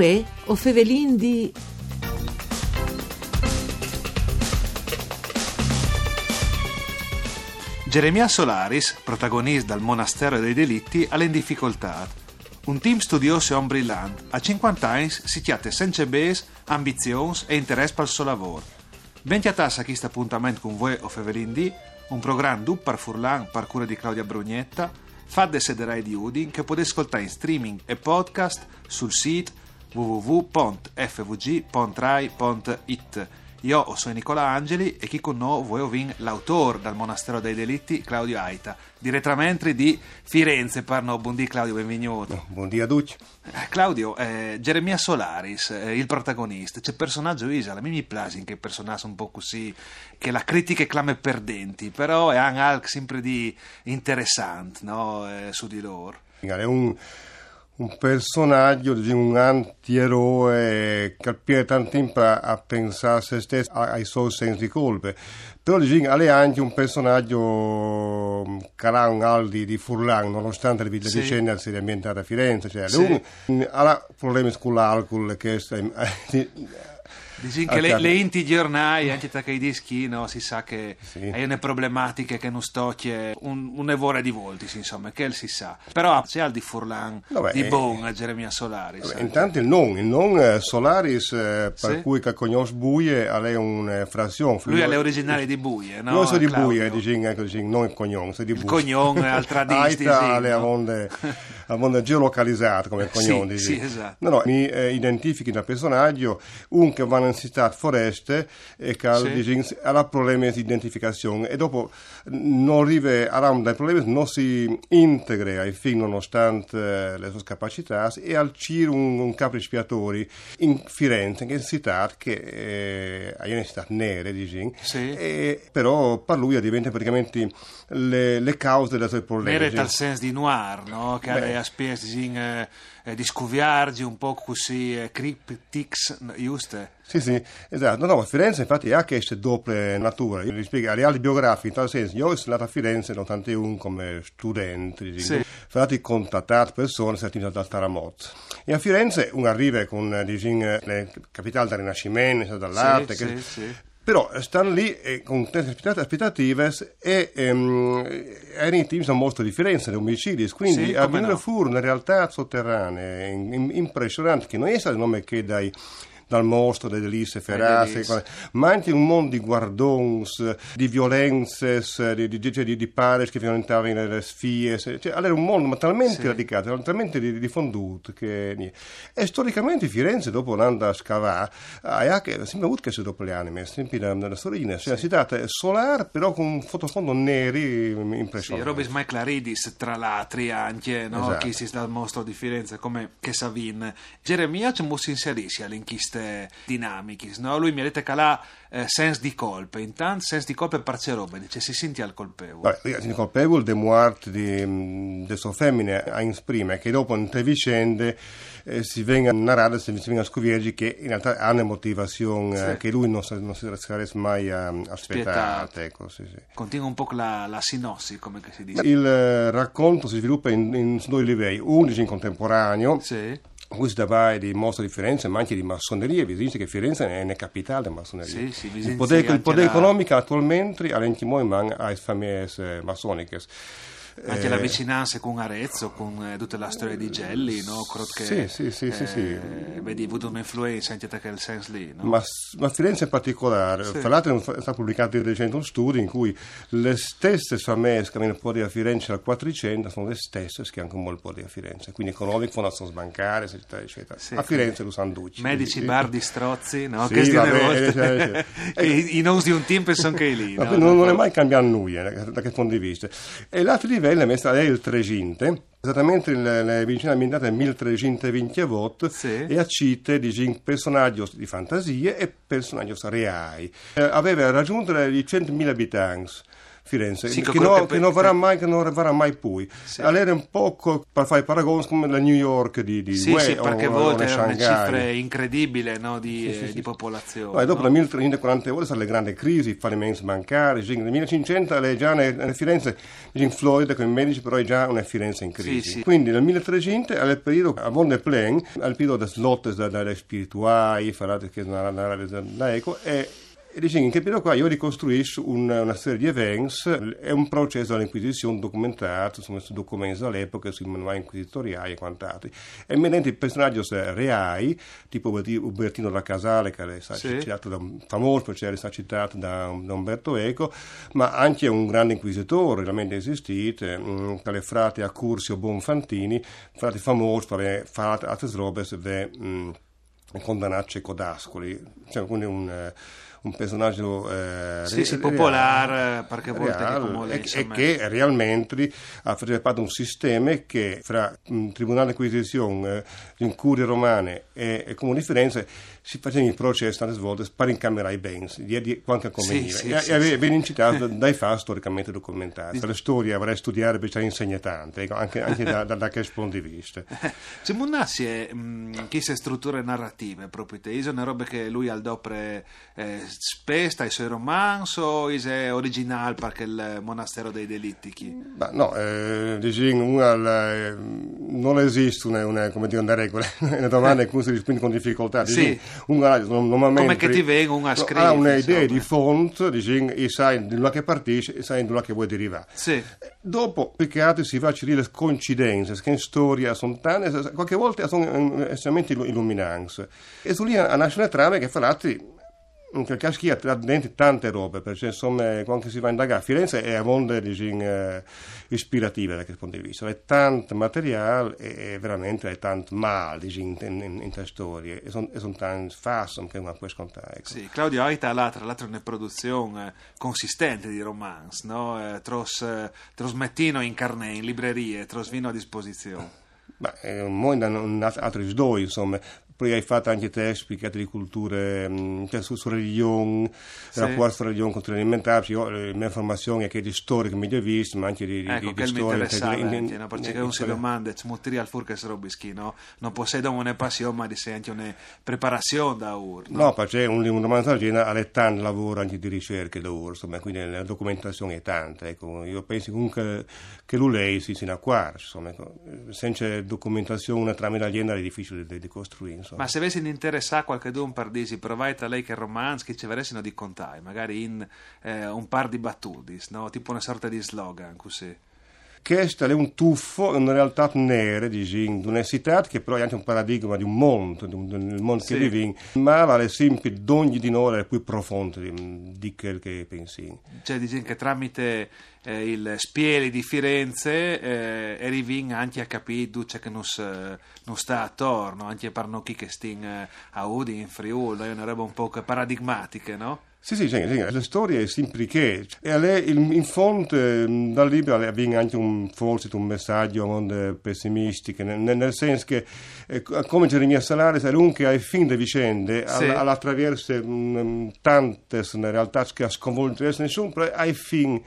Uè, o fevelin di... Geremia Solaris, protagonista dal Monastero dei Delitti, ha in difficoltà. Un team studioso e ombrillante, a 50 anni si chiate senza base, ambizioni e interesse per il suo lavoro. Venti a tassa questo appuntamento con voi o Fevelin D, un programma du par Furlan par cura di Claudia Brugnetta, fa de sederai di Udin che potete ascoltare in streaming e podcast sul sito www.fvg.rai.it io sono Nicola Angeli e chi con noi vuoi ovin l'autore dal Monastero dei Delitti, Claudio Aita, direttamente di Firenze. Parno, buondì Claudio, benvenuto. Buondì a tutti. Eh, Claudio, eh, Geremia Solaris, eh, il protagonista, c'è personaggio Isala, a me mi piace che personaggio un po' così, che la critica clame perdenti, però è anche sempre di interessante no? eh, su di loro. È un un personaggio, un antieroe che pierde tanto tempo a pensare a se stesso, ai suoi sensi di colpe. Però è anche un personaggio mm, che ha un aldi di Furlan, nonostante le sì. vicende si è ambientata a Firenze. Cioè, sì. lui ha problemi con l'alcol, che è, Dici che le, le inti giornali, anche tra i dischi, no, si sa che sì. hai una problematica che non stocchia un, un'evora di volti, insomma, che si sa. Però c'è al di Furlan, vabbè, di Bon, a Geremia Solaris. Vabbè, intanto il non, il non eh, Solaris, eh, per sì. cui che conosce Buie, ha una frazione. Lui è l'originale di Buie, no? Io sono di Buie, dici, non il cognome, sono di Buie. Il cognome, al tradisti, Aita, le avonde, avonde geolocalizzato come cognome, sì, sì, esatto. No, no, mi eh, identifichi da personaggio, un che va in città foreste e che sì. ha problemi di identificazione e dopo non arriva a problemi non si integra ai fini nonostante le sue capacità e al CIR un, un capo espiatori in Firenze che è una città che è una città nera diciamo, sì. e, però per lui diventa praticamente le, le cause delle sue problemi nere tal senso di noir no? che Beh. Ha spese diciamo, eh, di scuviargi un po' così eh, cryptics, giusto? Sì, sì, esatto. No, no, Firenze infatti ha queste doppie nature. Io vi spiego, a reali biografici, in tal senso, io sono andato a Firenze nel 91 come studente, sì. infatti contattato persone certificate dal Taramot. E a Firenze uno arriva con diciamo, le capitali del Rinascimento, dall'arte, sì, che, sì, sì però stanno lì eh, con tante aspettative e ehm, erano team molto differenti, di omicidi, quindi sì, avvenire no. furono in realtà sotterranee impressionanti che non è stato il nome che dai dal mostro delle liste ferrace, ma anche un mondo di guardons, di violenze, di, di, di, di pares che violentavano le sfie, cioè, allora un mondo talmente sì. radicato, talmente diffonduto che... E storicamente Firenze, dopo andando a scavare, ha anche sempre avuto queste doppie anime, sempre nella storia, cioè sì. città solare però con un fottofondo neri impressionante. Sì, Robis Mai Claridis, tra l'altro anche, no? Esatto. chi si sta al mostro di Firenze, come che Savin. Geremia ci si inserisce all'inchiesta queste dinamiche. No? Lui mi ha detto che ha eh, senso di colpa, intanto senso di colpa è parce roba, dice si sente al colpevole. Beh, il colpevole de muerte di, mm, de sue femmine a insprime che dopo in tre vicende eh, si venga narrate, si venga a scoviergi che in realtà hanno motivazione sì. eh, che lui non, non si sarebbe mai um, aspettato. Ecco, sì, sì. Continua un po' la, la sinossi, come si dice. Il eh, racconto si sviluppa in, in due livelli, uno in contemporaneo. Sì questo va di mostra di Firenze, ma anche di massoneria. Vi dice che Firenze è una capitale massoneria. Sì, sì, il potere, il potere la... economico attualmente è in mano alle famiglie massoniche anche eh, la vicinanza con Arezzo, con eh, tutta la storia di Gelli, no? Che, sì, sì, sì, eh, sì, sì. Vedi, ha avuto un'influenza anche da quel senso lì, no? ma, ma, Firenze in particolare, sì. fra l'altro è stato pubblicato di recente un studio in cui le stesse famiglie che hanno potere a Firenze al 400 sono le stesse che hanno molto potere a Firenze, quindi economiche, fondazioni bancarie, eccetera, eccetera. Sì, a Firenze lo sanno tutti. Medici, bardi, strozzi, no? Sì, che vabbè, cioè, cioè, I nomi di un tempo sono che lì, no? non, non è mai cambiato nulla da questo punto di vista. E l'altro livello è è il 300 esattamente le vicine ambientate nel 1328 sì. e a cite di personaggi di fantasie e personaggi reali. Eh, aveva raggiunto i 100.000 abitanti Firenze, Sì, che, no- che- che non verrà mai, che non verrà mai più. Sì. Allora un po' per fare paragoni come la New York di, di Sì, UE sì, perché o- volte erano Shanghai. cifre incredibili no, di, Sì, eh, di popolazione. Poi dopo no? la 1340 ore sono le grandi crisi, i fallimenti bancari, nel 1500 è già una, una Firenze in Florida con i medici, però è già una Firenze in crisi. Quindi nel 1300 è il periodo, a Von der Plan, è il periodo delle lotte dalle spirituali, parlate che è una da eco, e e dice in periodo qua io ricostruisco un- una serie di events, è un processo dell'Inquisizione documentato, insomma, su documenti dall'epoca, sui manuali inquisitoriali e quant'altro. E mediante personaggi reali, tipo Uberti- Ubertino da Casale, che è stato Sì. citato da un famoso, poi c'era stato citato da, da Umberto Eco, ma anche un grande inquisitore, realmente esistito, mm, tale frate Accursio Bonfantini, frate famoso per fare altre robe, se mm, condannacce codascoli, cioè quindi un, eh, un personaggio eh, Sì, sì, re- popolare, perché che reale, come lei, e, e che realmente ha fatto parte di un sistema che fra mm, Tribunale di Inquisizione, eh, in curie romane e, e Comune di Firenze si facevano i processi tante volte per incamerare i beni di, di qualche conveniva sì, e, sì, e sì. viene citato dai fatti storicamente documentati. La storia avrei studiato perché insegna tanto, ecco, anche, anche da, da, da questo punto di vista. C'è Munnassi è mh, chi se strutture narrative proprio sono robe che lui al dopre eh, spesta i suoi romanzi o è originale perché il monastero dei delitti? Ma no, eh, diciamo, una, la- eh, non esiste una, una, come dire, una regola, una domanda in cui si risponde con difficoltà. Sì. Diciamo, una, normalmente, Come che ti venga una scrive, Ha un'idea di fonte, diciamo, e sai di là che partisce e sai là che vuoi derivare. Sì, Dopo, altro si va a cercare le coincidenze, che in storia sono tante, qualche volta sono eh, estremamente illu- illuminanti. E su lì nasce una trama che fra l'altro, in quel caso qui ha dentro tante robe, perché insomma, quando si va a indagare, Firenze è a monde diciamo, eh, ispirative da questo punto di vista, è tanto materiale e, veramente è tanto male diciamo, in, in, in, storie, e sono son tanti fasti che uno può scontare. Ecco. sì. Claudio Aita là, tra l'altro una produzione eh, consistente di romance, no? Eh, tros, eh, trasmettino in carne, in librerie, trasvino a disposizione. Ma eh, mo in altri due, insomma. Poi hai fatto anche te spiegate di culture, mh, cioè su, su religione, Sì. rapporto tra religione e cultura alimentare. Io, eh, la mia formazione è che di storica medievista, ma anche di, di, Ecco, di, che di mi storia. interessava in- in- anche, no? perché uno si domanda, ci material furche robischi, no? Non possiedono una passione, ma di sé anche una preparazione da ur, no? No, perché un, un romanzo genere ha tanto lavoro anche di ricerca da ora, insomma, quindi la documentazione è tanta. Ecco. Io penso comunque che lui lei si sia acquario, insomma, ecco. senza documentazione tramite la genere è difficile di, di costruire. Insomma. Ma se avessi interessare qualcuno per dirsi, provai a lei che romanzi che ci avessero di contare, magari in eh, un par di battute, no? Tipo una sorta di slogan, così. Questo è un tuffo, una realtà nera di di un'università che però è anche un paradigma di un mondo, di un, del mondo Sì. che viviamo, ma vale sempre d'ogni di noi è più profondo di, di quel che pensi. Cioè, dice che tramite eh, il spiele di Firenze eh, arrivi anche a capire duce che non, non sta attorno, anche per noi che stiamo a Udi, in Friuli, è una roba un po' paradigmatica, no? Sì, sì, sì, sì, la storia è sempre che, in fonte mh, dal libro viene anche un, forse un messaggio mondo pessimistico, nel, nel senso che, eh, come Geremia Salaris, è lungo che ai fin delle vicende, Sì. all- all'attraverso mh, tante realtà che sconvolto nessuno, però ai fin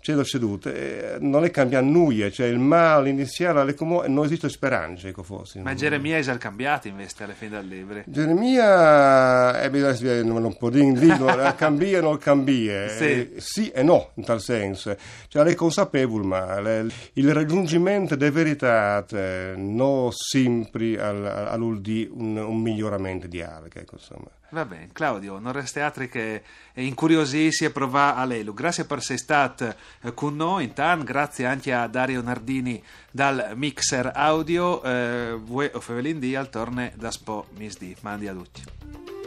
c'è la seduta, eh, non è cambiato nulla, cioè il male iniziale, alle comu- non esiste speranza, ecco forse. Ma Geremia è cambiato invece alla fine del libro. Geremia eh, bisogna- non, non può dire lì, cambia o non cambia, Sì. Eh, sì e no in tal senso, cioè lei è consapevole ma le- il raggiungimento della verità eh, non sempre al, all'ULD un, un miglioramento di arte, ecco, insomma. Va bene, Claudio, non resta altro che incuriosirsi e provare a lei. Grazie per essere stato eh, con noi, intanto grazie anche a Dario Nardini dal Mixer Audio, eh, voi o Fevelin al torne da Spo Misdi. Mandi a tutti.